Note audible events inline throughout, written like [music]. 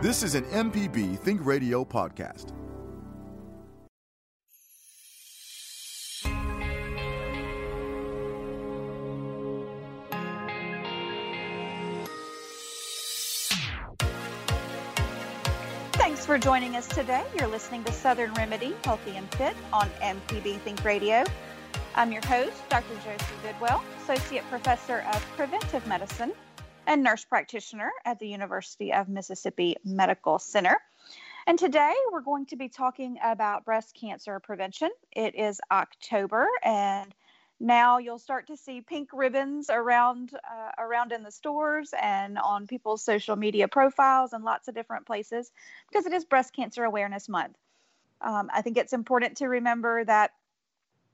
This is an MPB Think Radio podcast. Thanks for joining us today. You're listening to Southern Remedy, Healthy and Fit on MPB Think Radio. I'm your host, Dr. Josie Bidwell, Associate Professor of Preventive Medicine and Nurse Practitioner at the University of Mississippi Medical Center. And today we're going to be talking about breast cancer prevention. It is October, and now you'll start to see pink ribbons around uh, around in the stores and on people's social media profiles and lots of different places because it is Breast Cancer Awareness Month. Um, I think it's important to remember that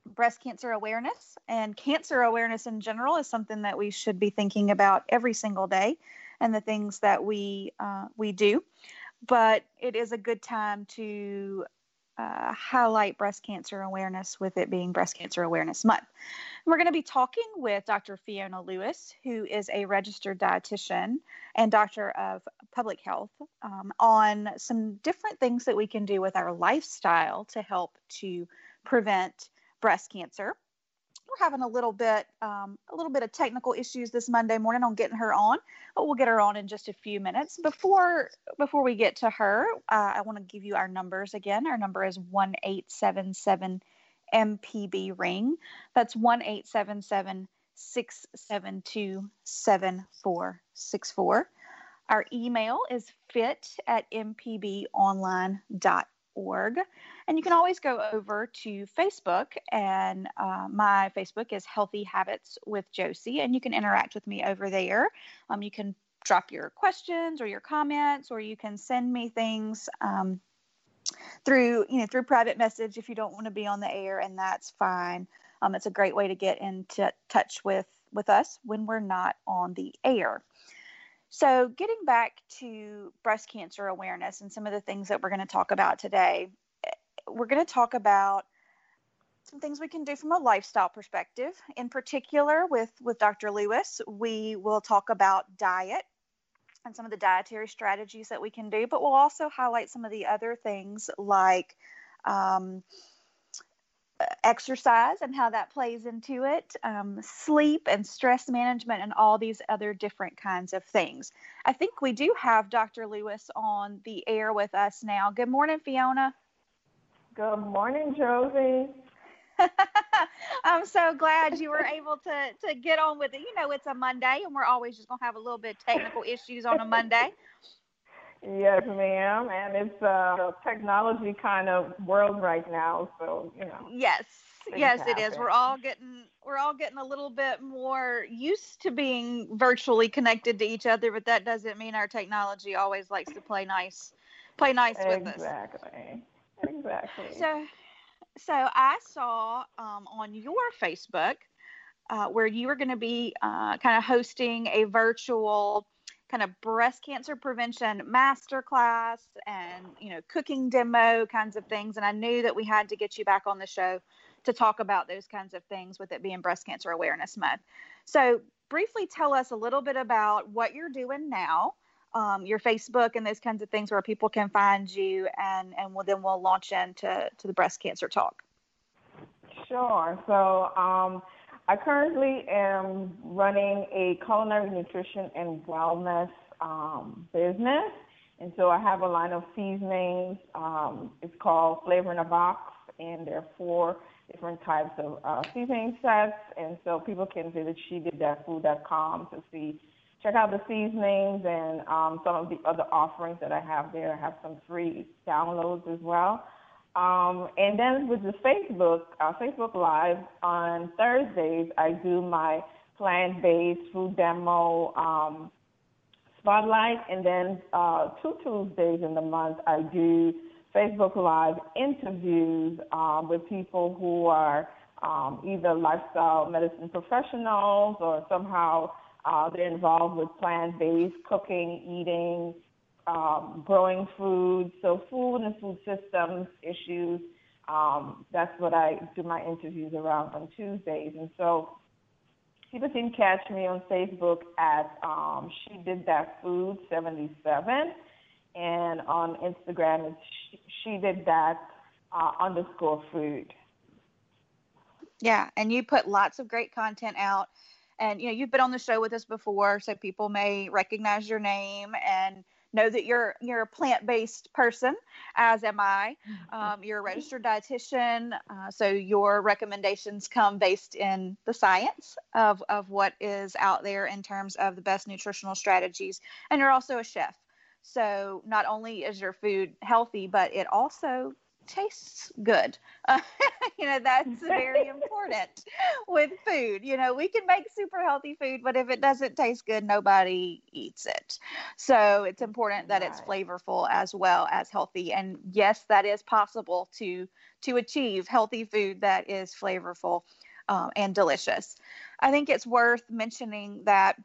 breast cancer awareness and cancer awareness in general is something that we should be thinking about every single day and the things that we uh, we do. But it is a good time to uh, highlight breast cancer awareness with it being breast cancer awareness month. And we're going to be talking with dr fiona lewis who is a registered dietitian and doctor of public health um, on some different things that we can do with our lifestyle to help to prevent breast cancer. We're having a little bit um, a little bit of technical issues this Monday morning on getting her on, but we'll get her on in just a few minutes. Before before we get to her, uh, I want to give you our numbers again. Our number is one eight seven seven MPB ring. That's one eight seven seven six seven two seven four six four. Our email is fit at mpbonline.com org. And you can always go over to Facebook, and uh, my Facebook is Healthy Habits with Josie, and you can interact with me over there. Um, you can drop your questions or your comments, or you can send me things. Um, through you know through private message if you don't want to be on the air and that's fine um, it's a great way to get into touch with with us when we're not on the air so, getting back to breast cancer awareness and some of the things that we're going to talk about today, we're going to talk about some things we can do from a lifestyle perspective. In particular, with, with Dr. Lewis, we will talk about diet and some of the dietary strategies that we can do, but we'll also highlight some of the other things like um, exercise and how that plays into it, um, sleep and stress management, and all these other different kinds of things. I think we do have Dr. Lewis on the air with us now. Good morning, Fiona. Good morning, Josie. [laughs] I'm so glad you were able to to get on with it. You know, it's a Monday, and we're always just gonna have a little bit of technical issues on a Monday. [laughs] Yes, ma'am. And it's uh, a technology kind of world right now, so you know. Yes, yes, happen. it is. We're all getting we're all getting a little bit more used to being virtually connected to each other, but that doesn't mean our technology always likes to play nice, play nice exactly. with us. Exactly. Exactly. So, so I saw um, on your Facebook uh, where you were going to be uh, kind of hosting a virtual kind of breast cancer prevention masterclass and you know cooking demo kinds of things and i knew that we had to get you back on the show to talk about those kinds of things with it being breast cancer awareness month so briefly tell us a little bit about what you're doing now um, your facebook and those kinds of things where people can find you and and we'll, then we'll launch into to the breast cancer talk sure so um, I currently am running a culinary nutrition and wellness um, business. And so I have a line of seasonings. Um, it's called Flavor in a Box, and there are four different types of uh, seasoning sets. And so people can visit shedidthatfood.com to see, check out the seasonings and um, some of the other offerings that I have there. I have some free downloads as well. Um, and then with the Facebook, uh, Facebook Live on Thursdays, I do my plant-based food demo um, spotlight, and then uh, two Tuesdays in the month I do Facebook Live interviews um, with people who are um, either lifestyle medicine professionals or somehow uh, they're involved with plant-based cooking, eating, um, growing food, so food and food systems issues. Um, that's what I do my interviews around on Tuesdays, and so people can catch me on Facebook at um, She Did That Food 77, and on Instagram it's She, Did That uh, underscore Food. Yeah, and you put lots of great content out. And you know, you've been on the show with us before, so people may recognize your name and know that you're you're a plant-based person, as am I. Mm-hmm. Um, you're a registered dietitian, uh, so your recommendations come based in the science of of what is out there in terms of the best nutritional strategies, and you're also a chef. So not only is your food healthy, but it also tastes good. Uh, [laughs] you know, that's very [laughs] important with food. You know, we can make super healthy food, but if it doesn't taste good, nobody eats it. So it's important that right. it's flavorful as well as healthy. And yes, that is possible to to achieve healthy food that is flavorful um, and delicious. I think it's worth mentioning that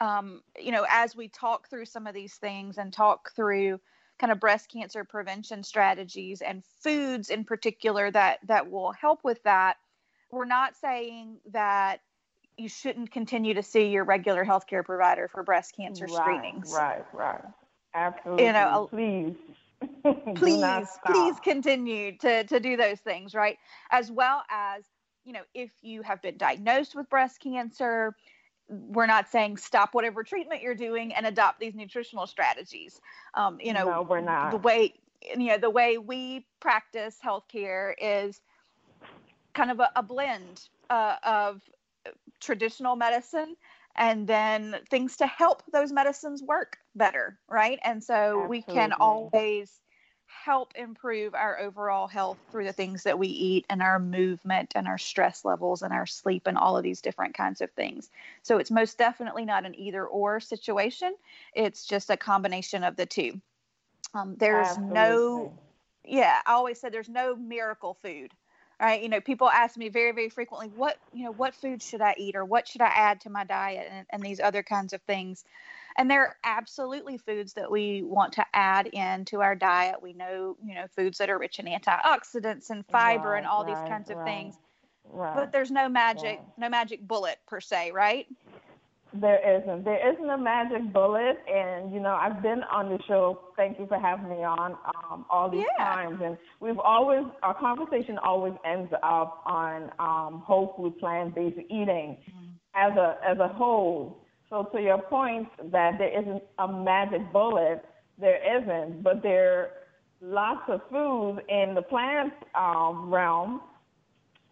um, you know, as we talk through some of these things and talk through kind of breast cancer prevention strategies and foods in particular that that will help with that. We're not saying that you shouldn't continue to see your regular healthcare provider for breast cancer right, screenings. right right. Absolutely. You know please. [laughs] Please please continue to to do those things right? As well as you know if you have been diagnosed with breast cancer we're not saying stop whatever treatment you're doing and adopt these nutritional strategies. Um, you know, no, we're not. The way you know the way we practice healthcare is kind of a, a blend uh, of traditional medicine and then things to help those medicines work better, right? And so Absolutely. we can always help improve our overall health through the things that we eat and our movement and our stress levels and our sleep and all of these different kinds of things. So it's most definitely not an either or situation. It's just a combination of the two. Um, there's Absolutely. no, yeah, I always said there's no miracle food. Right, you know, people ask me very, very frequently, what, you know, what food should I eat or what should I add to my diet and, and these other kinds of things. And there are absolutely foods that we want to add into our diet. We know, you know, foods that are rich in antioxidants and fiber right, and all right, these kinds of right, things. But there's no magic, no magic bullet per se, right? There isn't. There isn't a magic bullet, and you know I've been on the show. Thank you for having me on um, all these yeah. times, and we've always our conversation always ends up on um, whole food plant based eating mm-hmm. as a as a whole. So to your point that there isn't a magic bullet, there isn't, but there are lots of foods in the plant um, realm,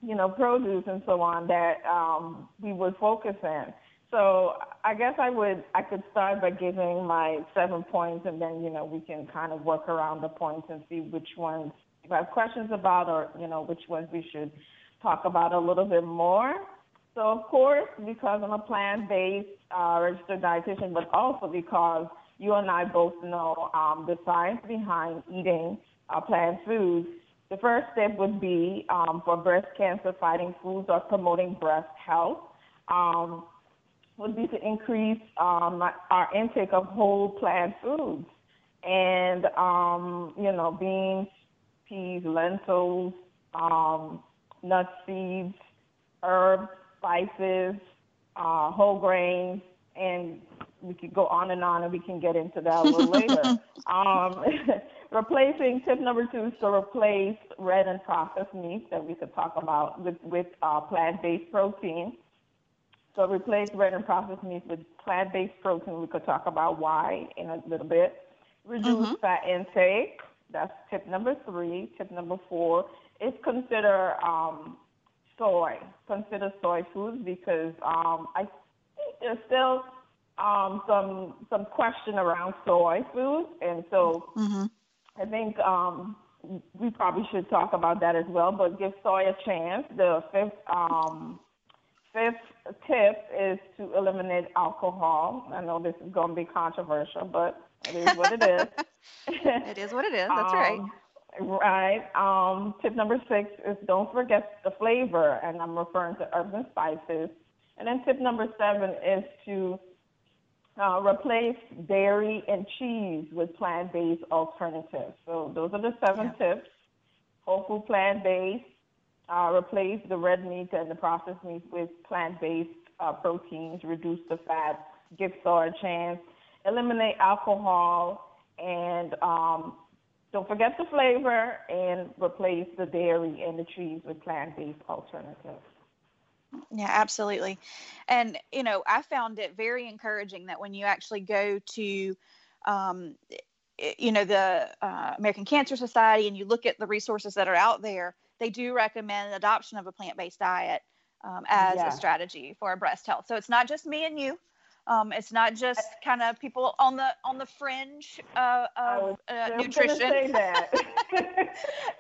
you know, produce and so on that um, we would focus in. So I guess I would I could start by giving my seven points, and then you know we can kind of work around the points and see which ones you have questions about, or you know which ones we should talk about a little bit more. So of course, because I'm a plant-based uh, registered dietitian, but also because you and I both know um, the science behind eating uh, plant foods. The first step would be um, for breast cancer fighting foods or promoting breast health. Um, would be to increase um, our intake of whole plant foods, and um, you know beans, peas, lentils, um, nuts, seeds, herbs, spices, uh, whole grains, and we could go on and on, and we can get into that a little [laughs] later. Um, [laughs] replacing tip number two is to replace red and processed meat that we could talk about with, with uh, plant-based protein. So replace red and processed meat with plant-based protein. We could talk about why in a little bit. Reduce mm-hmm. fat intake. That's tip number three. Tip number four is consider um, soy. Consider soy foods because um, I think there's still um, some some question around soy foods, and so mm-hmm. I think um, we probably should talk about that as well. But give soy a chance. The fifth um, fifth tip is to eliminate alcohol. I know this is going to be controversial, but it is what it is. [laughs] it is what it is. That's [laughs] um, right. Right. Um, tip number six is don't forget the flavor, and I'm referring to herbs and spices. And then tip number seven is to uh, replace dairy and cheese with plant-based alternatives. So those are the seven yeah. tips. Whole food plant-based. Uh, replace the red meat and the processed meat with plant-based uh, proteins. Reduce the fat. Give soy a chance. Eliminate alcohol and um, don't forget the flavor and replace the dairy and the cheese with plant-based alternatives. Yeah, absolutely. And, you know, I found it very encouraging that when you actually go to, um, you know, the uh, American Cancer Society and you look at the resources that are out there, they do recommend adoption of a plant based diet um, as yeah. a strategy for breast health. So it's not just me and you. Um, it's not just kind of people on the on the fringe uh, of uh, nutrition. Say that [laughs] [laughs]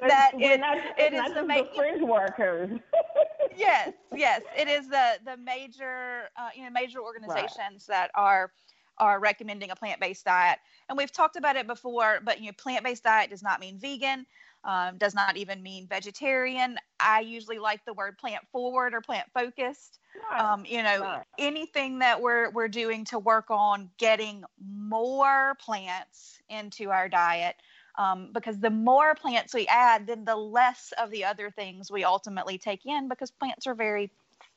that it, not, it is the, ma- fringe workers. [laughs] yes, yes, it is the the major uh, you know major organizations right. that are are recommending a plant based diet, and we've talked about it before. But you know, plant based diet does not mean vegan um, does not even mean vegetarian. I usually like the word plant forward or plant focused. Um, you know, anything that we're we're doing to work on getting more plants into our diet. Um, because the more plants we add, then the less of the other things we ultimately take in because plants are very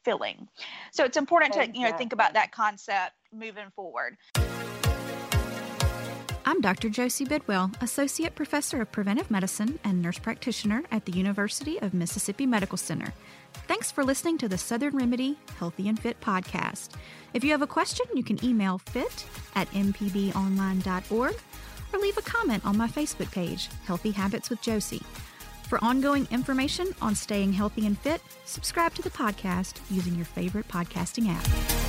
filling. So it's important to you know think about that concept moving forward. I'm Dr. Josie Bidwell, Associate Professor of Preventive Medicine and Nurse Practitioner at the University of Mississippi Medical Center. Thanks for listening to the Southern Remedy Healthy and Fit podcast. If you have a question, you can email fit at mpbonline.org or leave a comment on my Facebook page, Healthy Habits with Josie. For ongoing information on staying healthy and fit, subscribe to the podcast using your favorite podcasting app.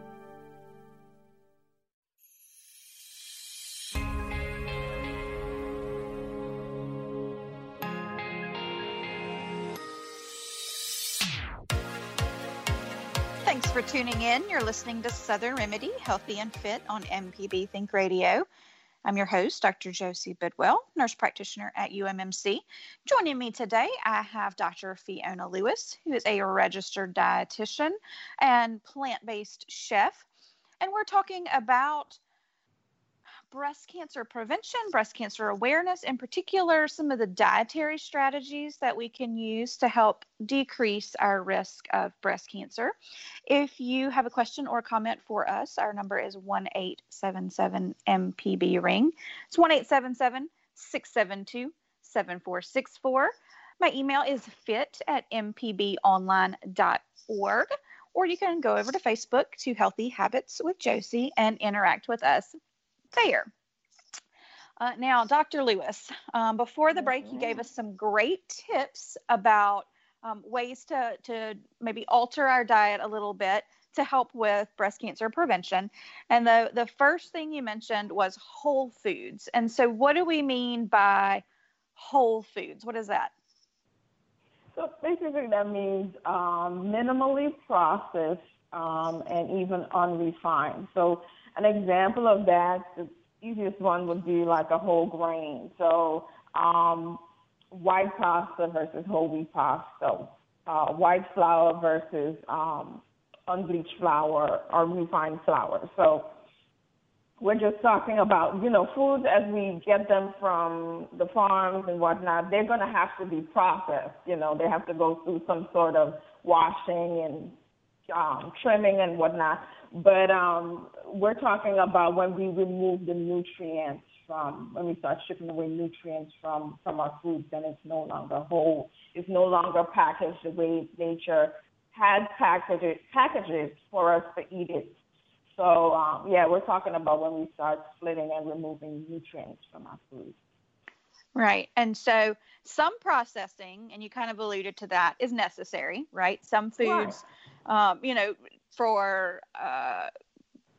For tuning in. You're listening to Southern Remedy Healthy and Fit on MPB Think Radio. I'm your host, Dr. Josie Bidwell, nurse practitioner at UMMC. Joining me today, I have Dr. Fiona Lewis, who is a registered dietitian and plant based chef. And we're talking about breast cancer prevention, breast cancer awareness, in particular, some of the dietary strategies that we can use to help decrease our risk of breast cancer. If you have a question or a comment for us, our number is 1 877 MPB Ring. It's 1 672 7464. My email is fit at mpbonline.org, or you can go over to Facebook to Healthy Habits with Josie and interact with us there. Uh, now, Dr. Lewis, um, before the break, you gave us some great tips about um, ways to, to maybe alter our diet a little bit to help with breast cancer prevention. And the, the first thing you mentioned was whole foods. And so, what do we mean by whole foods? What is that? So, basically, that means um, minimally processed um, and even unrefined. So, an example of that, the easiest one would be like a whole grain. So um, white pasta versus whole wheat pasta, uh, white flour versus um, unbleached flour or refined flour. So we're just talking about, you know, foods as we get them from the farms and whatnot, they're going to have to be processed. You know, they have to go through some sort of washing and um, trimming and whatnot. But um, we're talking about when we remove the nutrients from, when we start shipping away nutrients from, from our foods, then it's no longer whole. It's no longer packaged the way nature had packages, packages for us to eat it. So, um, yeah, we're talking about when we start splitting and removing nutrients from our food. Right. And so some processing, and you kind of alluded to that, is necessary, right? Some foods. Um, you know, for uh,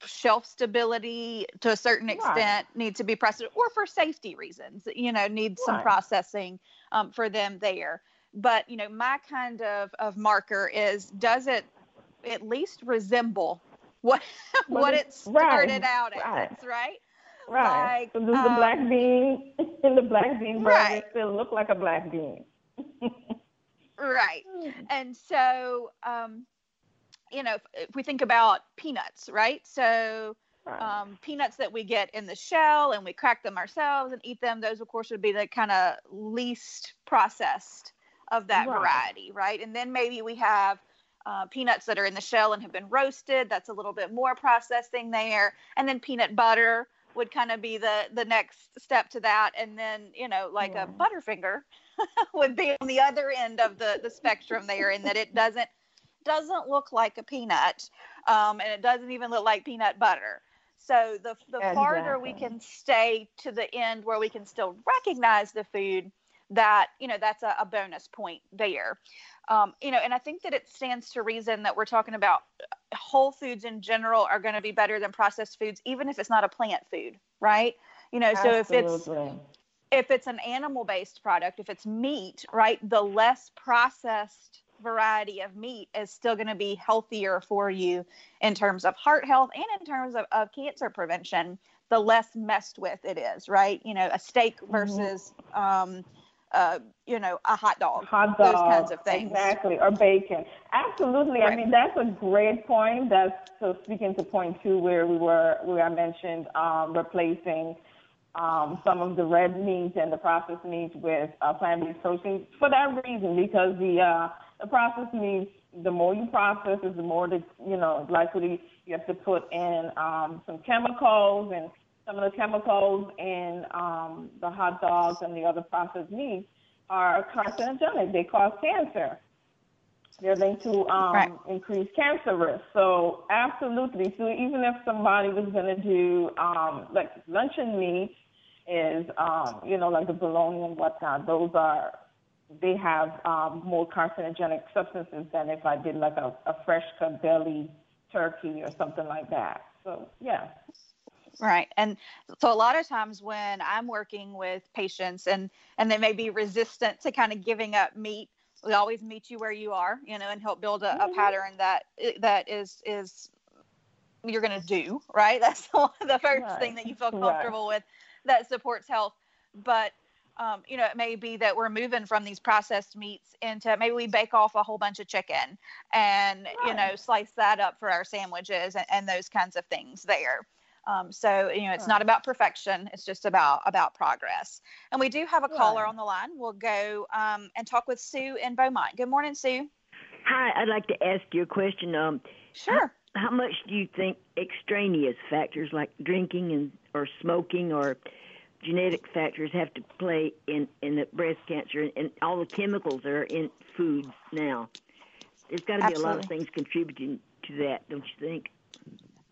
shelf stability to a certain extent right. need to be processed, or for safety reasons, you know, need some right. processing um, for them there. But, you know, my kind of, of marker is does it at least resemble what [laughs] what it started out as, right? Right. Like, so does um, the black bean [laughs] in the black bean burger right. still look like a black bean? [laughs] right. And so, um, you know, if, if, we think about peanuts, right? So, um, peanuts that we get in the shell and we crack them ourselves and eat them, those, of course, would be the kind of least processed of that right. variety, right? And then maybe we have uh, peanuts that are in the shell and have been roasted. That's a little bit more processing there. And then peanut butter would kind of be the the next step to that and then you know like yeah. a butterfinger [laughs] would be on the other end of the the spectrum there in that it doesn't doesn't look like a peanut um, and it doesn't even look like peanut butter so the the exactly. farther we can stay to the end where we can still recognize the food that you know that's a, a bonus point there um, you know and i think that it stands to reason that we're talking about whole foods in general are going to be better than processed foods even if it's not a plant food right you know Absolutely. so if it's if it's an animal based product if it's meat right the less processed variety of meat is still going to be healthier for you in terms of heart health and in terms of, of cancer prevention the less messed with it is right you know a steak mm-hmm. versus mm-hmm. um, uh, you know, a hot dog, hot dog, those kinds of things. Exactly, or bacon. Absolutely. Right. I mean, that's a great point. That's so speaking to point two, where we were, where I mentioned um, replacing um, some of the red meat and the processed meats with uh, plant-based proteins for that reason, because the uh, the processed meats, the more you process, is the more that you know likely you have to put in um, some chemicals and some of the chemicals in um, the hot dogs and the other processed meats are carcinogenic. They cause cancer. They're linked to um, right. increase cancer risk. So absolutely. So even if somebody was going to do um, like luncheon meat is, um, you know, like the bologna and whatnot, those are they have um, more carcinogenic substances than if I did like a, a fresh cut belly turkey or something like that. So yeah. Right. And so a lot of times when I'm working with patients and and they may be resistant to kind of giving up meat, we always meet you where you are, you know, and help build a, a mm-hmm. pattern that that is is you're going to do, right? [laughs] That's the first right. thing that you feel comfortable right. with that supports health. But um, you know, it may be that we're moving from these processed meats into maybe we bake off a whole bunch of chicken and, right. you know, slice that up for our sandwiches and, and those kinds of things there. Um, so you know, it's not about perfection; it's just about about progress. And we do have a caller on the line. We'll go um, and talk with Sue in Beaumont. Good morning, Sue. Hi, I'd like to ask you a question. Um, sure. How, how much do you think extraneous factors like drinking and or smoking or genetic factors have to play in in the breast cancer and, and all the chemicals that are in foods now? There's got to be Absolutely. a lot of things contributing to that, don't you think?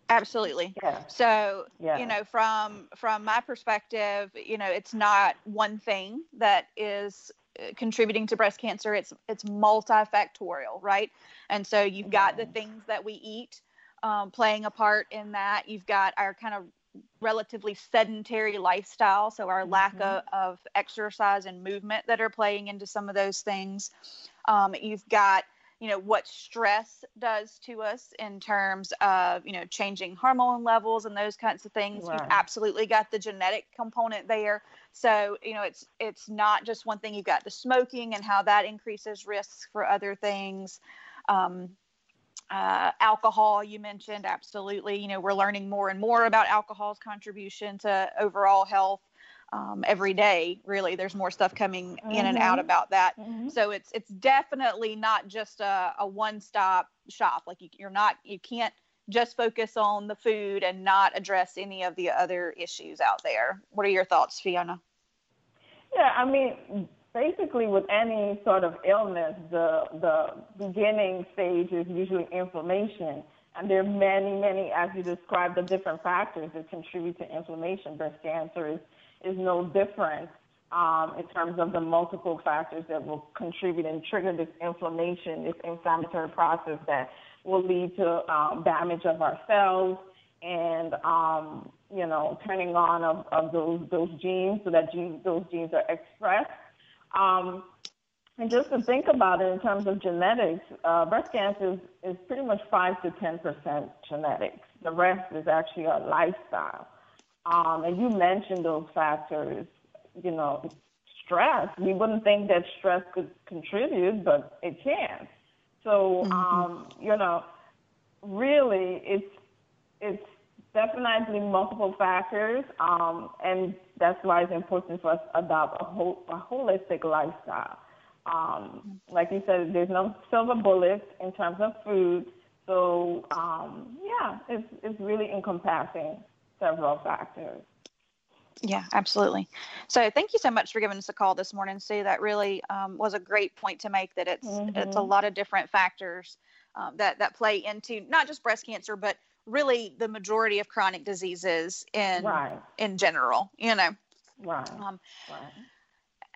Absolutely. Yeah. So, yeah. you know, from from my perspective, you know, it's not one thing that is uh, contributing to breast cancer. It's it's multifactorial, right? And so you've got the things that we eat um, playing a part in that. You've got our kind of relatively sedentary lifestyle, so our mm-hmm. lack of, of exercise and movement that are playing into some of those things. Um, you've got you know what stress does to us in terms of you know changing hormone levels and those kinds of things right. you've absolutely got the genetic component there so you know it's it's not just one thing you've got the smoking and how that increases risks for other things um, uh, alcohol you mentioned absolutely you know we're learning more and more about alcohol's contribution to overall health um, every day really there's more stuff coming mm-hmm. in and out mm-hmm. about that mm-hmm. so it's it's definitely not just a, a one-stop shop like you, you're not you can't just focus on the food and not address any of the other issues out there what are your thoughts fiona yeah i mean basically with any sort of illness the the beginning stage is usually inflammation and there are many many as you described the different factors that contribute to inflammation breast cancer is is no different um, in terms of the multiple factors that will contribute and trigger this inflammation, this inflammatory process that will lead to um, damage of our cells and um, you know turning on of, of those those genes so that genes, those genes are expressed. Um, and just to think about it in terms of genetics, uh, breast cancer is, is pretty much five to ten percent genetics. The rest is actually our lifestyle. Um, and you mentioned those factors you know, stress. We wouldn't think that stress could contribute, but it can. So, mm-hmm. um, you know, really, it's it's definitely multiple factors, um, and that's why it's important for us to adopt a, whole, a holistic lifestyle. Um, like you said, there's no silver bullet in terms of food. So, um, yeah, it's, it's really encompassing several factors. Yeah, absolutely. So thank you so much for giving us a call this morning, Sue. That really um, was a great point to make. That it's mm-hmm. it's a mm-hmm. lot of different factors um, that that play into not just breast cancer, but really the majority of chronic diseases in right. in general. You know. Right. Um, right.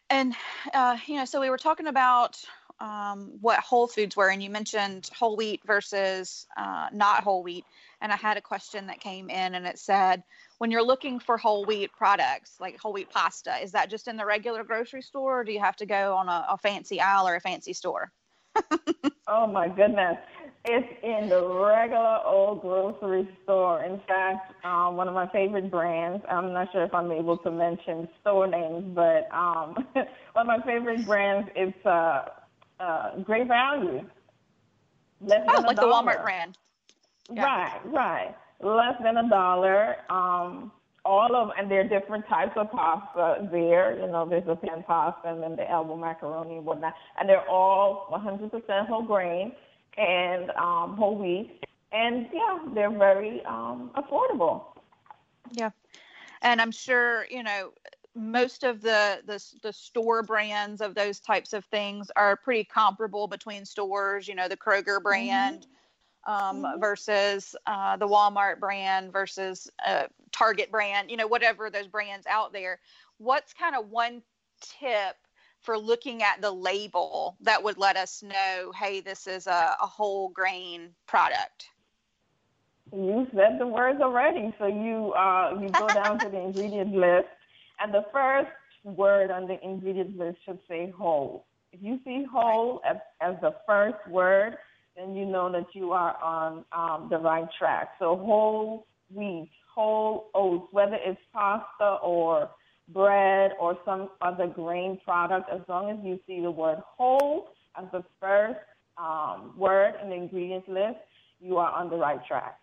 And uh, you know, so we were talking about um, what whole foods were, and you mentioned whole wheat versus uh, not whole wheat. And I had a question that came in, and it said, when you're looking for whole wheat products like whole wheat pasta, is that just in the regular grocery store, or do you have to go on a, a fancy aisle or a fancy store? [laughs] oh my goodness. It's in the regular old grocery store. In fact, um, one of my favorite brands, I'm not sure if I'm able to mention store names, but um, [laughs] one of my favorite brands is uh, uh, Great Value. Less oh, like the Walmart brand. Yeah. Right, right less than a dollar. Um, all of and there are different types of pasta there. You know, there's the pan pasta and then the elbow macaroni and whatnot, and they're all 100% whole grain and um, whole wheat, and yeah, they're very um, affordable. Yeah, and I'm sure you know most of the, the the store brands of those types of things are pretty comparable between stores. You know, the Kroger brand. Mm-hmm um, mm-hmm. versus uh, the Walmart brand versus uh, Target brand, you know, whatever those brands out there. What's kind of one tip for looking at the label that would let us know, hey, this is a, a whole grain product? You said the words already. So you uh, you go down to the ingredient [laughs] list, and the first word on the ingredient list should say whole. If you see whole as, as the first word, then you know that you are on um, the right track. So whole wheat, whole oats, whether it's pasta or bread or some other grain product, as long as you see the word whole as the first um, word in the ingredients list, you are on the right track.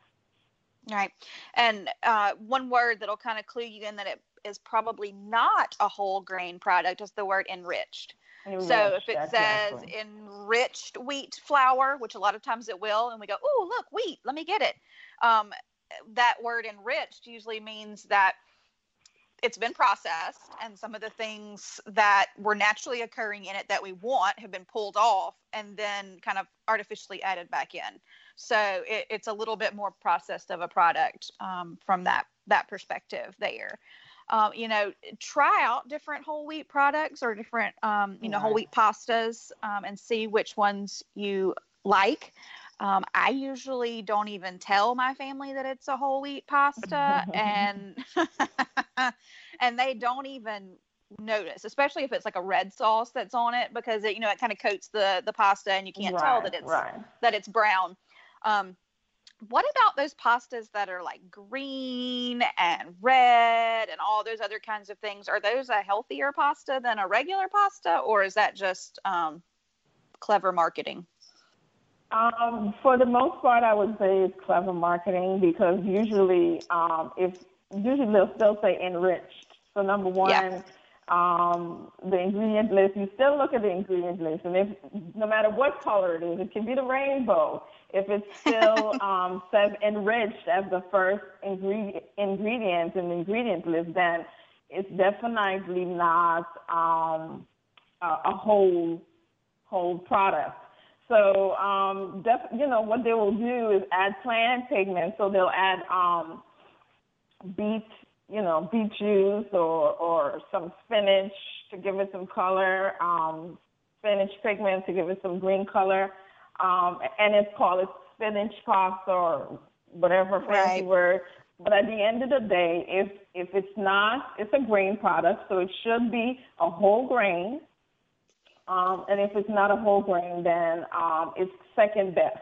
Right. And uh, one word that'll kind of clue you in that it is probably not a whole grain product is the word enriched. Enriched, so if it exactly. says enriched wheat flour, which a lot of times it will, and we go, oh, look, wheat, let me get it. Um, that word enriched usually means that it's been processed and some of the things that were naturally occurring in it that we want have been pulled off and then kind of artificially added back in. So it, it's a little bit more processed of a product um, from that that perspective there. Um, you know, try out different whole wheat products or different, um, you know, whole wheat pastas um, and see which ones you like. Um, I usually don't even tell my family that it's a whole wheat pasta, [laughs] and [laughs] and they don't even notice, especially if it's like a red sauce that's on it, because it, you know it kind of coats the the pasta, and you can't right, tell that it's right. that it's brown. Um, what about those pastas that are like green and red and all those other kinds of things? Are those a healthier pasta than a regular pasta, or is that just um, clever marketing? Um, for the most part, I would say it's clever marketing because usually, um, if usually they'll still say enriched. So number one, yeah. um, the ingredient list. You still look at the ingredient list, and if no matter what color it is, it can be the rainbow if it still [laughs] um, says enriched as the first ingredient, ingredient in the ingredient list, then it's definitely not um, a, a whole whole product. So, um, def- you know, what they will do is add plant pigments. So they'll add um, beet you know, beet juice or, or some spinach to give it some color, um, spinach pigment to give it some green color. Um, and it's called spinach pasta or whatever fancy right. word. But at the end of the day, if if it's not, it's a grain product, so it should be a whole grain. Um, and if it's not a whole grain, then um, it's second best.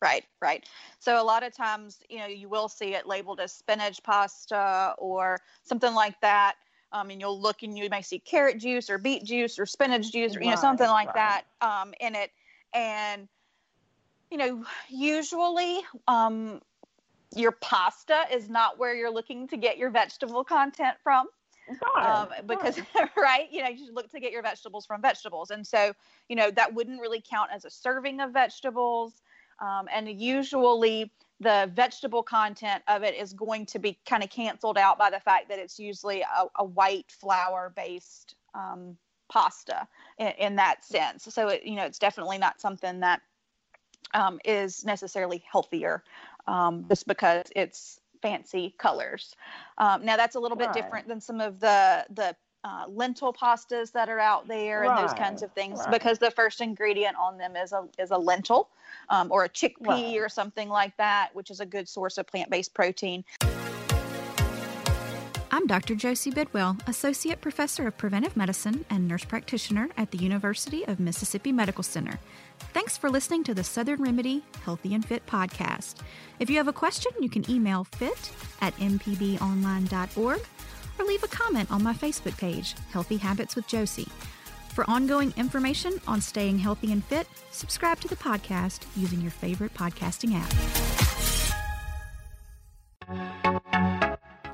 Right, right. So a lot of times, you know, you will see it labeled as spinach pasta or something like that. Um, and you'll look and you may see carrot juice or beet juice or spinach juice or you know something like right. that um, in it. And you know, usually um, your pasta is not where you're looking to get your vegetable content from. Um, because [laughs] right? You know you look to get your vegetables from vegetables. And so you know that wouldn't really count as a serving of vegetables. Um, and usually the vegetable content of it is going to be kind of canceled out by the fact that it's usually a, a white flour based um, pasta in, in, that sense. So it, you know it's definitely not something that um, is necessarily healthier um, just because it's fancy colors. Um, now that's a little bit right. different than some of the the uh, lentil pastas that are out there right. and those kinds of things right. because the first ingredient on them is a is a lentil um, or a chickpea or something like that, which is a good source of plant based protein. I'm Dr. Josie Bidwell, Associate Professor of Preventive Medicine and Nurse Practitioner at the University of Mississippi Medical Center. Thanks for listening to the Southern Remedy Healthy and Fit podcast. If you have a question, you can email fit at mpbonline.org or leave a comment on my Facebook page, Healthy Habits with Josie. For ongoing information on staying healthy and fit, subscribe to the podcast using your favorite podcasting app.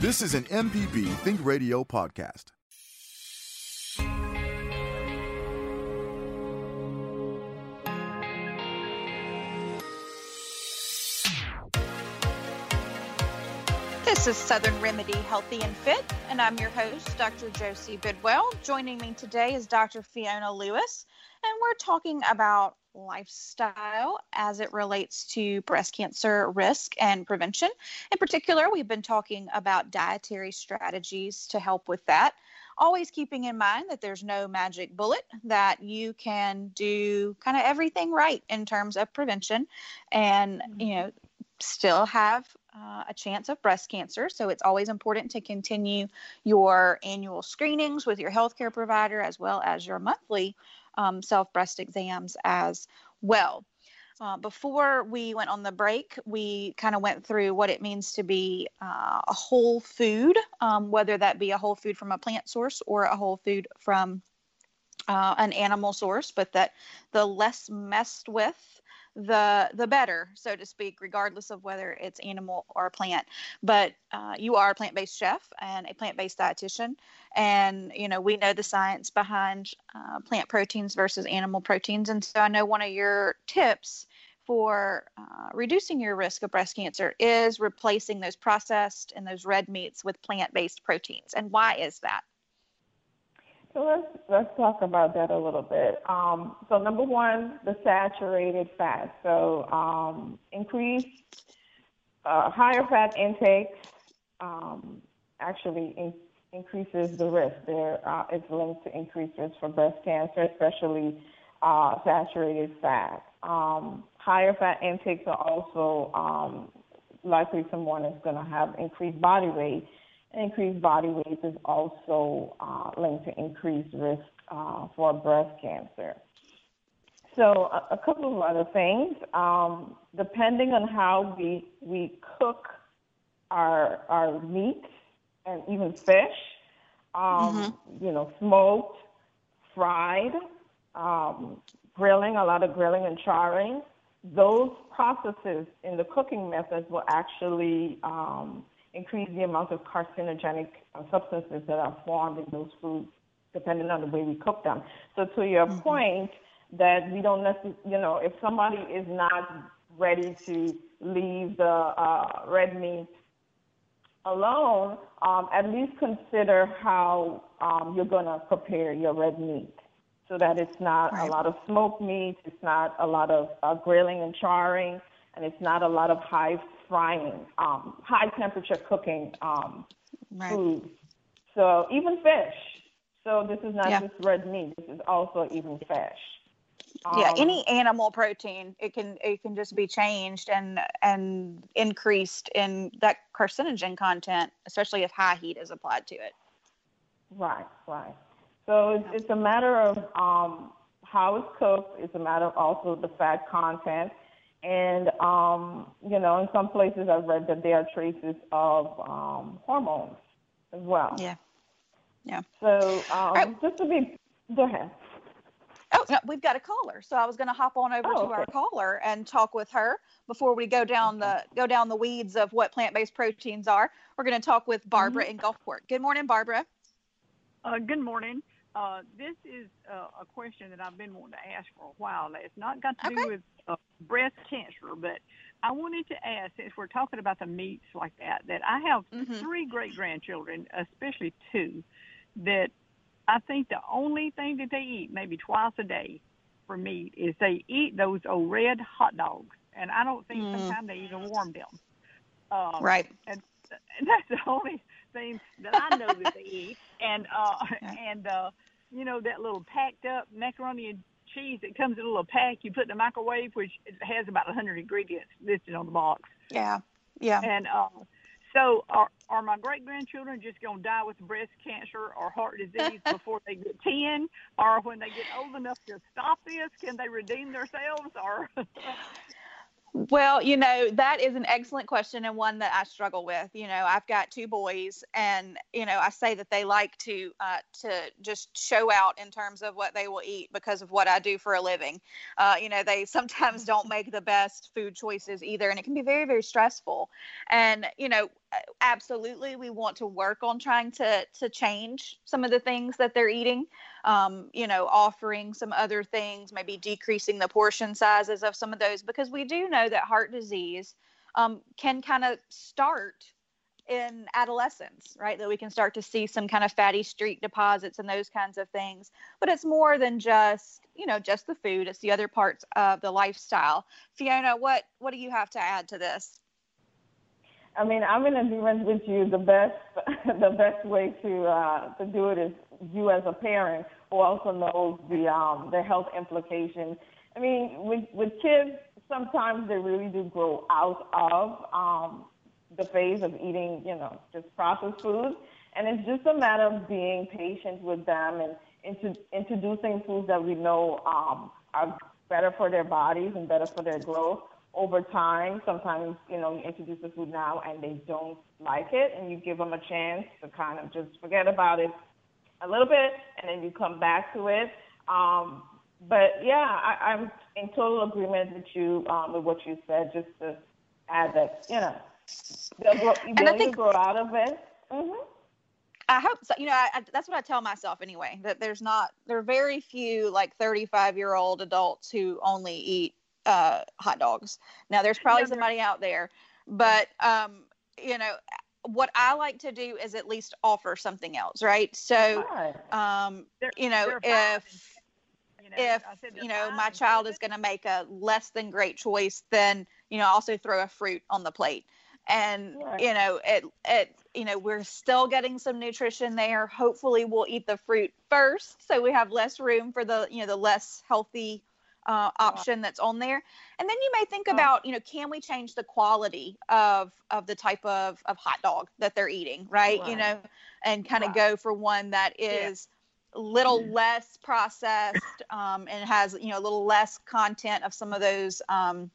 This is an MPB Think Radio podcast. This is Southern Remedy Healthy and Fit, and I'm your host, Dr. Josie Bidwell. Joining me today is Dr. Fiona Lewis, and we're talking about lifestyle as it relates to breast cancer risk and prevention. In particular, we've been talking about dietary strategies to help with that. Always keeping in mind that there's no magic bullet, that you can do kind of everything right in terms of prevention and, you know, still have uh, a chance of breast cancer. So it's always important to continue your annual screenings with your healthcare provider as well as your monthly um, self breast exams as well. Uh, before we went on the break, we kind of went through what it means to be uh, a whole food, um, whether that be a whole food from a plant source or a whole food from uh, an animal source, but that the less messed with the the better, so to speak, regardless of whether it's animal or plant. But uh, you are a plant based chef and a plant based dietitian, and you know we know the science behind uh, plant proteins versus animal proteins, and so I know one of your tips for uh, reducing your risk of breast cancer is replacing those processed and those red meats with plant based proteins. And why is that? So let's let's talk about that a little bit. Um, so number one, the saturated fat. So um, increase uh, higher fat intake um, actually in, increases the risk. There uh, it's linked to increased risk for breast cancer, especially uh, saturated fat. Um, higher fat intakes are also um, likely someone is going to have increased body weight Increased body weight is also uh, linked to increased risk uh, for breast cancer. So a, a couple of other things. Um, depending on how we we cook our our meat and even fish, um, mm-hmm. you know, smoked, fried, um, grilling, a lot of grilling and charring. Those processes in the cooking methods will actually um, increase the amount of carcinogenic uh, substances that are formed in those foods, depending on the way we cook them. So to your mm-hmm. point, that we don't necessarily, you know, if somebody is not ready to leave the uh, red meat alone, um, at least consider how um, you're going to prepare your red meat so that it's not right. a lot of smoked meat, it's not a lot of uh, grilling and charring, and it's not a lot of high frying, um, high temperature cooking um, right. food. So even fish. So this is not yeah. just red meat. This is also even fish. Um, yeah, any animal protein, it can it can just be changed and and increased in that carcinogen content, especially if high heat is applied to it. Right, right. So it's, it's a matter of um, how it's cooked. It's a matter of also the fat content. And, um, you know, in some places I've read that there are traces of um, hormones as well. Yeah. Yeah. So um, right. just to be, go ahead. Oh, no, we've got a caller. So I was going to hop on over oh, to okay. our caller and talk with her before we go down the go down the weeds of what plant-based proteins are. We're going to talk with Barbara mm-hmm. in Gulfport. Good morning, Barbara. Uh, good morning. Uh, this is uh, a question that I've been wanting to ask for a while. It's not got to okay. do with uh, breast cancer, but I wanted to ask, since we're talking about the meats like that, that I have mm-hmm. three great grandchildren, especially two, that I think the only thing that they eat, maybe twice a day, for meat is they eat those old red hot dogs, and I don't think mm. sometimes they even warm them. Um, right. And, [laughs] and that's the only thing that I know that they eat. And uh, [laughs] and uh, you know that little packed up macaroni and cheese that comes in a little pack you put in the microwave, which has about 100 ingredients listed on the box. Yeah, yeah. And uh, so are are my great grandchildren just going to die with breast cancer or heart disease [laughs] before they get 10, or when they get old enough to stop this, can they redeem themselves? Or [laughs] Well, you know, that is an excellent question and one that I struggle with. You know, I've got two boys, and you know, I say that they like to uh, to just show out in terms of what they will eat because of what I do for a living. Uh, you know, they [laughs] sometimes don't make the best food choices either, and it can be very, very stressful. And you know, absolutely we want to work on trying to to change some of the things that they're eating. Um, you know offering some other things maybe decreasing the portion sizes of some of those because we do know that heart disease um, can kind of start in adolescence right? That we can start to see some kind of fatty streak deposits and those kinds of things. But it's more than just you know just the food it's the other parts of the lifestyle. Fiona what what do you have to add to this I mean, I'm in agreement with you. The best, [laughs] the best way to uh, to do it is you as a parent who also knows the um, the health implications. I mean, with with kids, sometimes they really do grow out of um, the phase of eating, you know, just processed foods, and it's just a matter of being patient with them and into, introducing foods that we know um, are better for their bodies and better for their growth over time, sometimes, you know, you introduce the food now and they don't like it and you give them a chance to kind of just forget about it a little bit and then you come back to it. Um, but yeah, I, I'm in total agreement with you, um, with what you said, just to add that, you know, they'll grow, they'll think, grow out of it. Mm-hmm. I hope so. You know, I, I, that's what I tell myself anyway. That there's not, there are very few like 35 year old adults who only eat uh, hot dogs. Now, there's probably somebody out there, but um, you know, what I like to do is at least offer something else, right? So, um, you know, if you know, if you know my child is going to make a less than great choice, then you know also throw a fruit on the plate, and you know it it you know we're still getting some nutrition there. Hopefully, we'll eat the fruit first, so we have less room for the you know the less healthy uh, option that's on there and then you may think about you know can we change the quality of of the type of of hot dog that they're eating right, right. you know and kind of right. go for one that is a little mm-hmm. less processed um, and has you know a little less content of some of those um,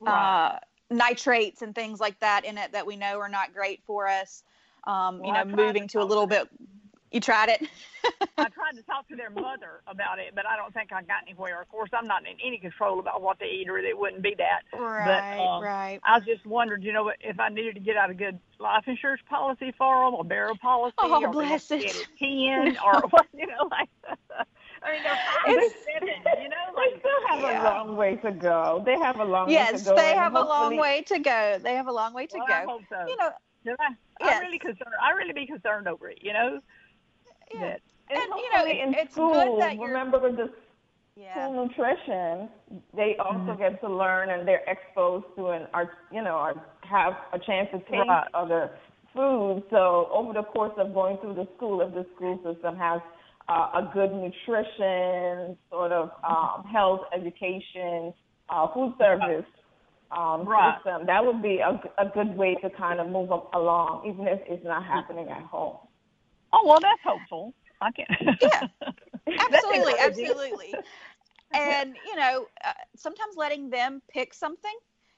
right. uh, nitrates and things like that in it that we know are not great for us um, well, you know moving to a little bit you tried it I [laughs] tried to talk to their mother about it, but I don't think I got anywhere. Of course, I'm not in any control about what they eat, or it wouldn't be that. Right, but, um, right. I just wondered, you know, if I needed to get out a good life insurance policy for them, a barrel policy, oh, or bless it. get a ten, [laughs] or [laughs] what, you know, like. I mean, they're five and seven, you know, like they still have yeah. a long way to go. They have a long yes, way to go. they have a long way to go. They have a long way to well, go. I hope so. You know, Should I, Yes. I'm really concerned. I really be concerned over it, you know. Yeah. That, And, And, you know, hopefully in it's school, good that you're- remember the yeah. school nutrition, they also Mm-hmm. get to learn and they're exposed to and are you know are, have a chance to taste Right. other foods. So over the course of going through the school, if the school system has uh, a good nutrition sort of um, health education, uh, food service um, Right. system, that would be a, a good way to kind of move up along, even if it's not happening at home. Oh well, that's hopeful. I can. [laughs] Yeah. Absolutely, absolutely. And you know, uh, sometimes letting them pick something,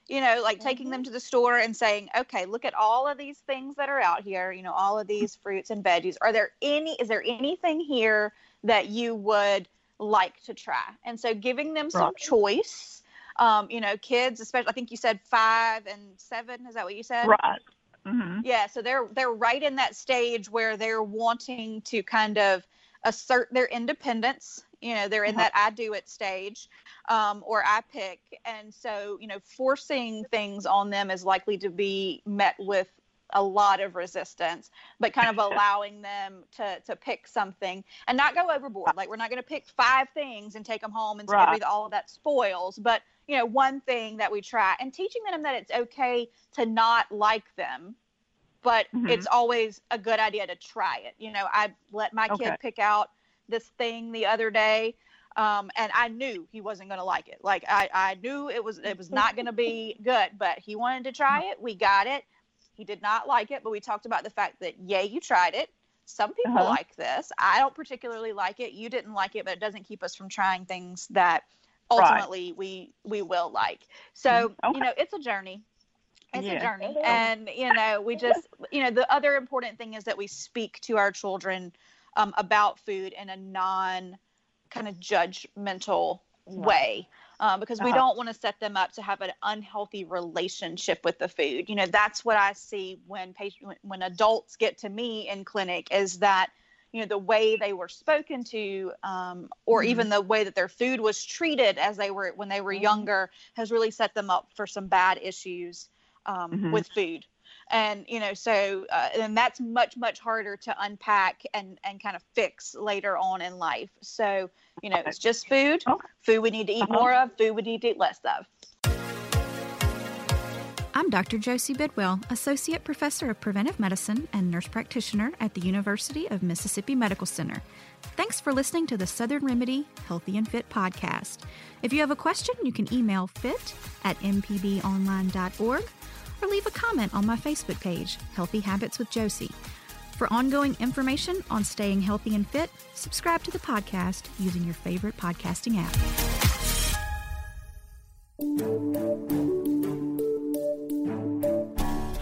you know, like taking Mm-hmm. them to the store and saying, "Okay, look at all of these things that are out here. You know, all of these fruits and veggies. Are there any? Is there anything here that you would like to try?" And so, giving them some Right. choice. Um, you know, kids, especially. I think you said five and seven. Is that what you said? Right. Hmm Yeah, so they're they're right in that stage where they're wanting to kind of assert their independence. You know, they're in that I do it stage, um, or I pick, and so you know, forcing things on them is likely to be met with a lot of resistance, but kind of [laughs] allowing them to to pick something and not go overboard. Like we're not going to pick five things and take them home and Right. all of that spoils, but you know, one thing that we try and teaching them that it's okay to not like them, but Mhm. it's always a good idea to try it. You know, I let my Okay. kid pick out this thing the other day. Um, and I knew he wasn't going to like it. Like I, I knew it was, it was not going to be good, but he wanted to try it. We got it. He did not like it, but we talked about the fact that, yay, you tried it. Some people Uh-huh. like this. I don't particularly like it. You didn't like it, but it doesn't keep us from trying things that Right. ultimately we we will like. So Okay. you know, it's a journey. It's Yeah. a journey, It is. and you know, we just you know, the other important thing is that we speak to our children um, about food in a non kind of judgmental way. Uh, because we Uh-huh. don't want to set them up to have an unhealthy relationship with the food. You know, that's what I see when patient, when, when adults get to me in clinic is that you know the way they were spoken to um, or even the way that their food was treated as they were when they were younger has really set them up for some bad issues um, Mhm. with food. And you know so uh, and that's much much harder to unpack and and kind of fix later on in life. So you know it's just food. Okay. food we need to eat Uh-huh. more of food we need to eat less of I'm Dr. Josie Bidwell, Associate Professor of Preventive Medicine and Nurse Practitioner at the University of Mississippi Medical Center. Thanks for listening to the Southern Remedy Healthy and Fit podcast. If you have a question, you can email fit at mpbonline.org or leave a comment on my Facebook page, Healthy Habits with Josie. For ongoing information on staying healthy and fit, subscribe to the podcast using your favorite podcasting app.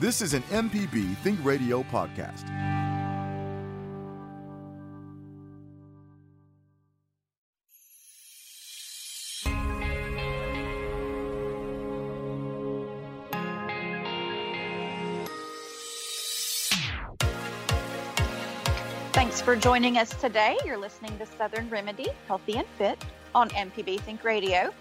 This is an MPB Think Radio podcast. Thanks for joining us today. You're listening to Southern Remedy, Healthy and Fit on MPB Think Radio.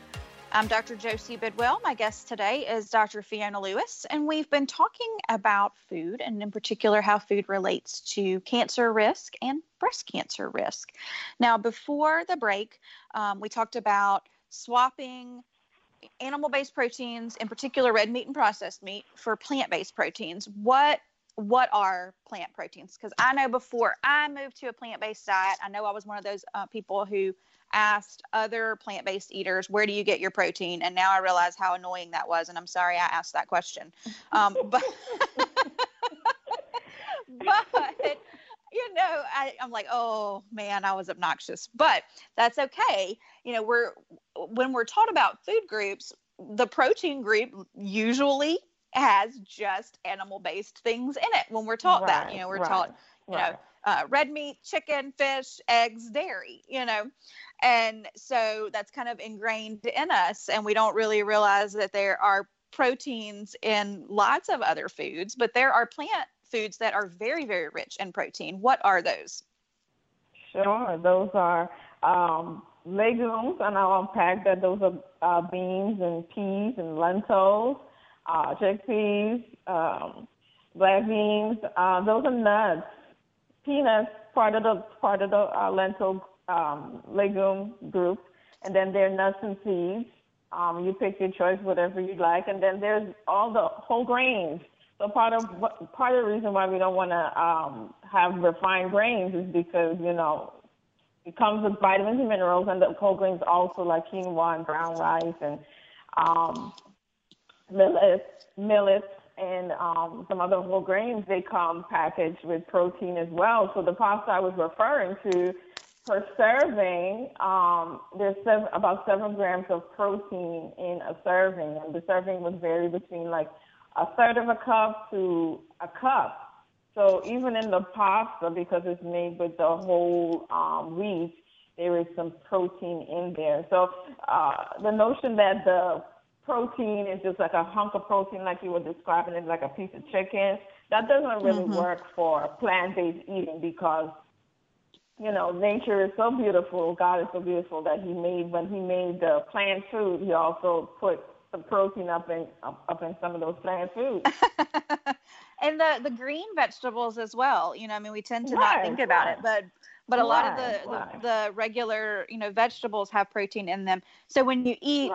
I'm Dr. Josie Bidwell. My guest today is Dr. Fiona Lewis, and we've been talking about food and, in particular, how food relates to cancer risk and breast cancer risk. Now, before the break, um, we talked about swapping animal based proteins, in particular red meat and processed meat, for plant based proteins. What what are plant proteins? Because I know before I moved to a plant based diet, I know I was one of those uh, people who asked other plant based eaters, where do you get your protein? And now I realize how annoying that was. And I'm sorry I asked that question. Um, [laughs] but, but, you know, I, I'm like, oh man, I was obnoxious. But that's okay. You know, we're, when we're taught about food groups, the protein group usually has just animal based things in it when we're taught right, that. You know, we're right, taught, you right. know, uh, red meat, chicken, fish, eggs, dairy, you know. And so that's kind of ingrained in us. And we don't really realize that there are proteins in lots of other foods, but there are plant foods that are very, very rich in protein. What are those? Sure. Those are um, legumes, and I'll unpack that. Those are uh, beans and peas and lentils, uh, chickpeas, um, black beans. Uh, those are nuts peanuts, part of the part of the uh, lentil um, legume group, and then there are nuts and seeds. Um, you pick your choice, whatever you like, and then there's all the whole grains. So part of part of the reason why we don't want to um, have refined grains is because you know it comes with vitamins and minerals, and the whole grains also like quinoa and brown rice and um, millets, millets, and um, some other whole grains, they come packaged with protein as well. So the pasta I was referring to, per serving, um, there's seven, about seven grams of protein in a serving, and the serving would vary between like a third of a cup to a cup. So even in the pasta, because it's made with the whole um, wheat, there is some protein in there. So uh, the notion that the protein is just like a hunk of protein, like you were describing it, like a piece of chicken. That doesn't really mm-hmm. work for plant-based eating because you know nature is so beautiful. God is so beautiful that He made when He made the plant food, He also put the protein up in up, up in some of those plant foods. [laughs] and the the green vegetables as well. You know, I mean, we tend to not think about it, but but a lot of the, right. the, the regular you know vegetables have protein in them. So when you eat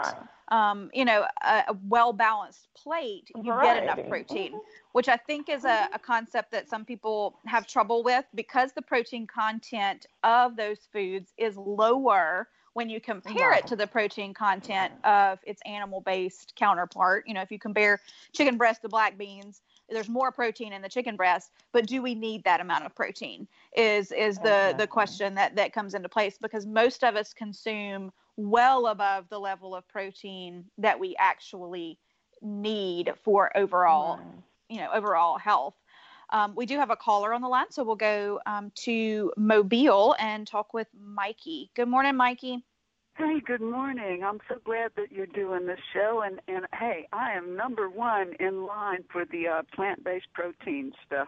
um, you know, a, a well balanced plate, you Variety. get enough protein, mm-hmm. which I think is a, a, concept that some people have trouble with because the protein content of those foods is lower when you compare it to the protein content of its animal based counterpart. You know, if you compare chicken breast to black beans, there's more protein in the chicken breast, but do we need that amount of protein? Is is the the question that that comes into place because most of us consume well above the level of protein that we actually need for overall, you know, overall health. Um, we do have a caller on the line, so we'll go um, to Mobile and talk with Mikey. Good morning, Mikey. Hey, good morning. I'm so glad that you're doing this show, and and hey, I am number one in line for the uh, plant-based protein stuff.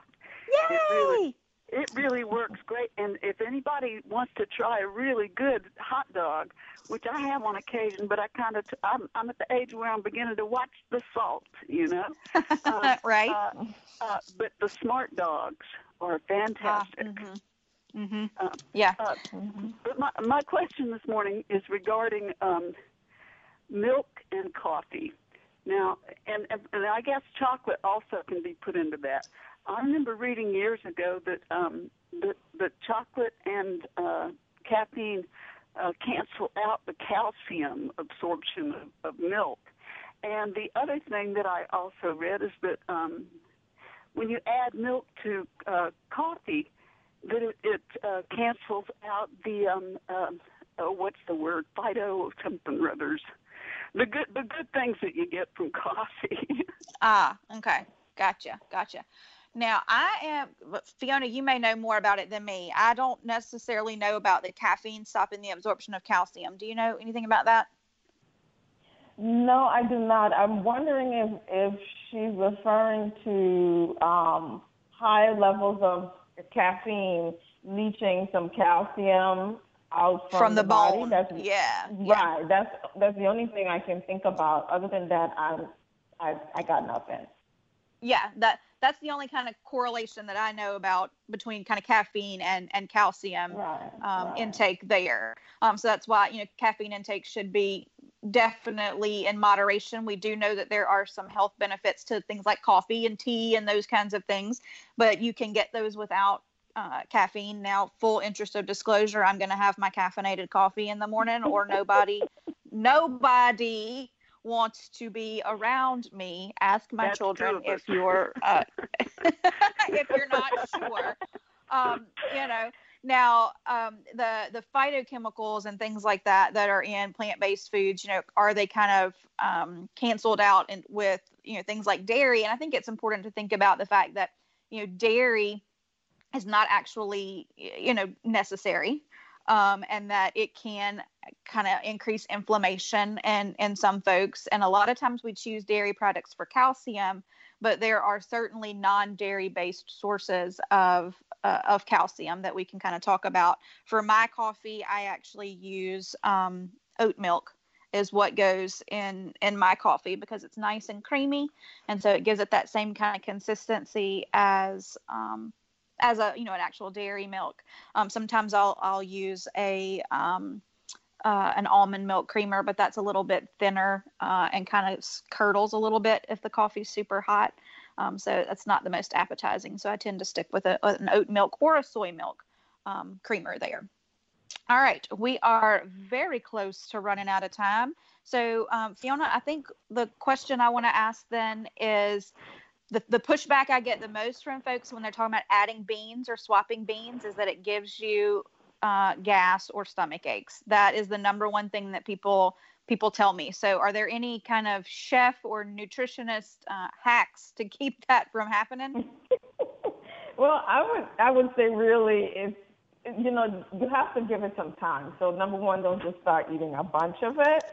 Yay! It really, it really works great. And if anybody wants to try a really good hot dog, which I have on occasion, but I kind of, t- I'm, I'm at the age where I'm beginning to watch the salt, you know? Uh, [laughs] right. Uh, uh, but the smart dogs are fantastic. Ah, mm-hmm. Mm-hmm. Uh, yeah. Uh, mm-hmm. But my, my question this morning is regarding um, milk and coffee. Now, and, and, and I guess chocolate also can be put into that. I remember reading years ago that um, that, that chocolate and uh, caffeine uh, cancel out the calcium absorption of, of milk. And the other thing that I also read is that um, when you add milk to uh, coffee, that it, it uh, cancels out the um, uh, oh, what's the word phyto something or others, the good the good things that you get from [laughs] coffee. ah, okay, gotcha, gotcha. Now, I am, Fiona, you may know more about it than me. I don't necessarily know about the caffeine stopping the absorption of calcium. Do you know anything about that? No, I do not. I'm wondering if, if she's referring to um, high levels of caffeine leaching some calcium out from, from the, the bone. That's, yeah, right. Yeah. That's that's the only thing I can think about. Other than that, I'm I I got nothing. Yeah, that that's the only kind of correlation that I know about between kind of caffeine and and calcium right, um, right. intake there. Um, so that's why you know caffeine intake should be definitely in moderation. We do know that there are some health benefits to things like coffee and tea and those kinds of things, but you can get those without uh, caffeine. Now, full interest of disclosure, I'm going to have my caffeinated coffee in the morning, or nobody, [laughs] nobody wants to be around me. Ask my That's children if you're uh, [laughs] [laughs] if you're not sure. Um, you know, now um, the the phytochemicals and things like that that are in plant-based foods, you know, are they kind of um, canceled out and with you know things like dairy? And I think it's important to think about the fact that you know dairy is not actually you know necessary um, and that it can kind of increase inflammation and in some folks and a lot of times we choose dairy products for calcium but there are certainly non-dairy based sources of uh, of calcium that we can kind of talk about for my coffee i actually use um, oat milk is what goes in in my coffee because it's nice and creamy and so it gives it that same kind of consistency as um, as a you know an actual dairy milk. Um, sometimes I'll I'll use a um, uh, an almond milk creamer, but that's a little bit thinner uh, and kind of curdles a little bit if the coffee's super hot. Um, so that's not the most appetizing. So I tend to stick with a, an oat milk or a soy milk um, creamer there. All right, we are very close to running out of time. So um, Fiona, I think the question I want to ask then is the, the pushback I get the most from folks when they're talking about adding beans or swapping beans is that it gives you uh, gas or stomach aches. That is the number one thing that people people tell me. So, are there any kind of chef or nutritionist uh, hacks to keep [laughs] that from happening? [laughs] well, I would I would say really it's you know you have to give it some time. So number one, don't just start eating a bunch of it.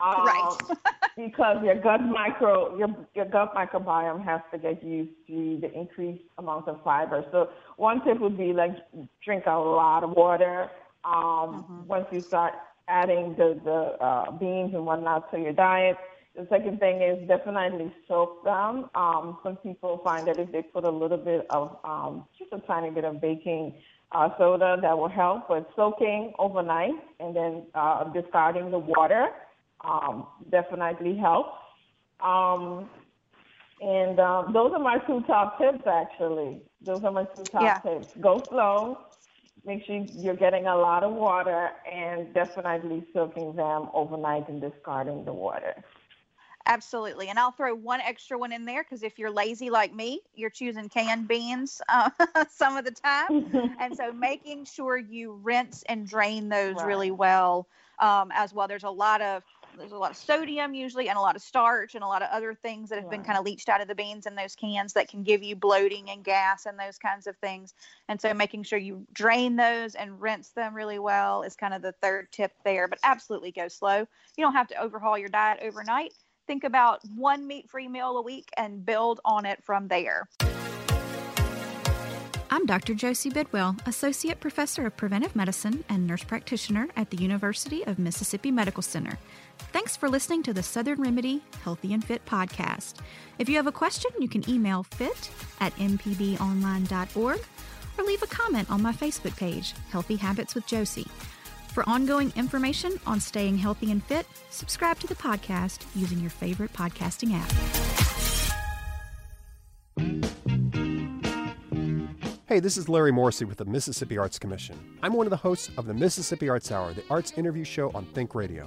Um, right. [laughs] because your gut micro your your gut microbiome has to get used to the increased amount of fiber. So one tip would be like drink a lot of water. Um, mm-hmm. Once you start adding the the uh, beans and whatnot to your diet. The second thing is definitely soak them. Um, some people find that if they put a little bit of um, just a tiny bit of baking uh, soda, that will help. But soaking overnight and then uh, discarding the water um, definitely helps. Um, and um, those are my two top tips, actually. Those are my two top yeah. tips. Go slow. Make sure you're getting a lot of water and definitely soaking them overnight and discarding the water. Absolutely. And I'll throw one extra one in there because if you're lazy like me, you're choosing canned beans [laughs] uh, some of the time. [laughs] and so making sure you rinse and drain those right. really well um, as well. There's a lot of there's a lot of sodium usually and a lot of starch and a lot of other things that have yeah. been kind of leached out of the beans in those cans that can give you bloating and gas and those kinds of things. And so making sure you drain those and rinse them really well is kind of the third tip there. But absolutely go slow. You don't have to overhaul your diet overnight. Think about one meat free meal a week and build on it from there. I'm Dr. Josie Bidwell, Associate Professor of Preventive Medicine and Nurse Practitioner at the University of Mississippi Medical Center. Thanks for listening to the Southern Remedy Healthy and Fit podcast. If you have a question, you can email fit at mpbonline.org or leave a comment on my Facebook page, Healthy Habits with Josie. For ongoing information on staying healthy and fit, subscribe to the podcast using your favorite podcasting app. Hey, this is Larry Morrissey with the Mississippi Arts Commission. I'm one of the hosts of the Mississippi Arts Hour, the arts interview show on Think Radio.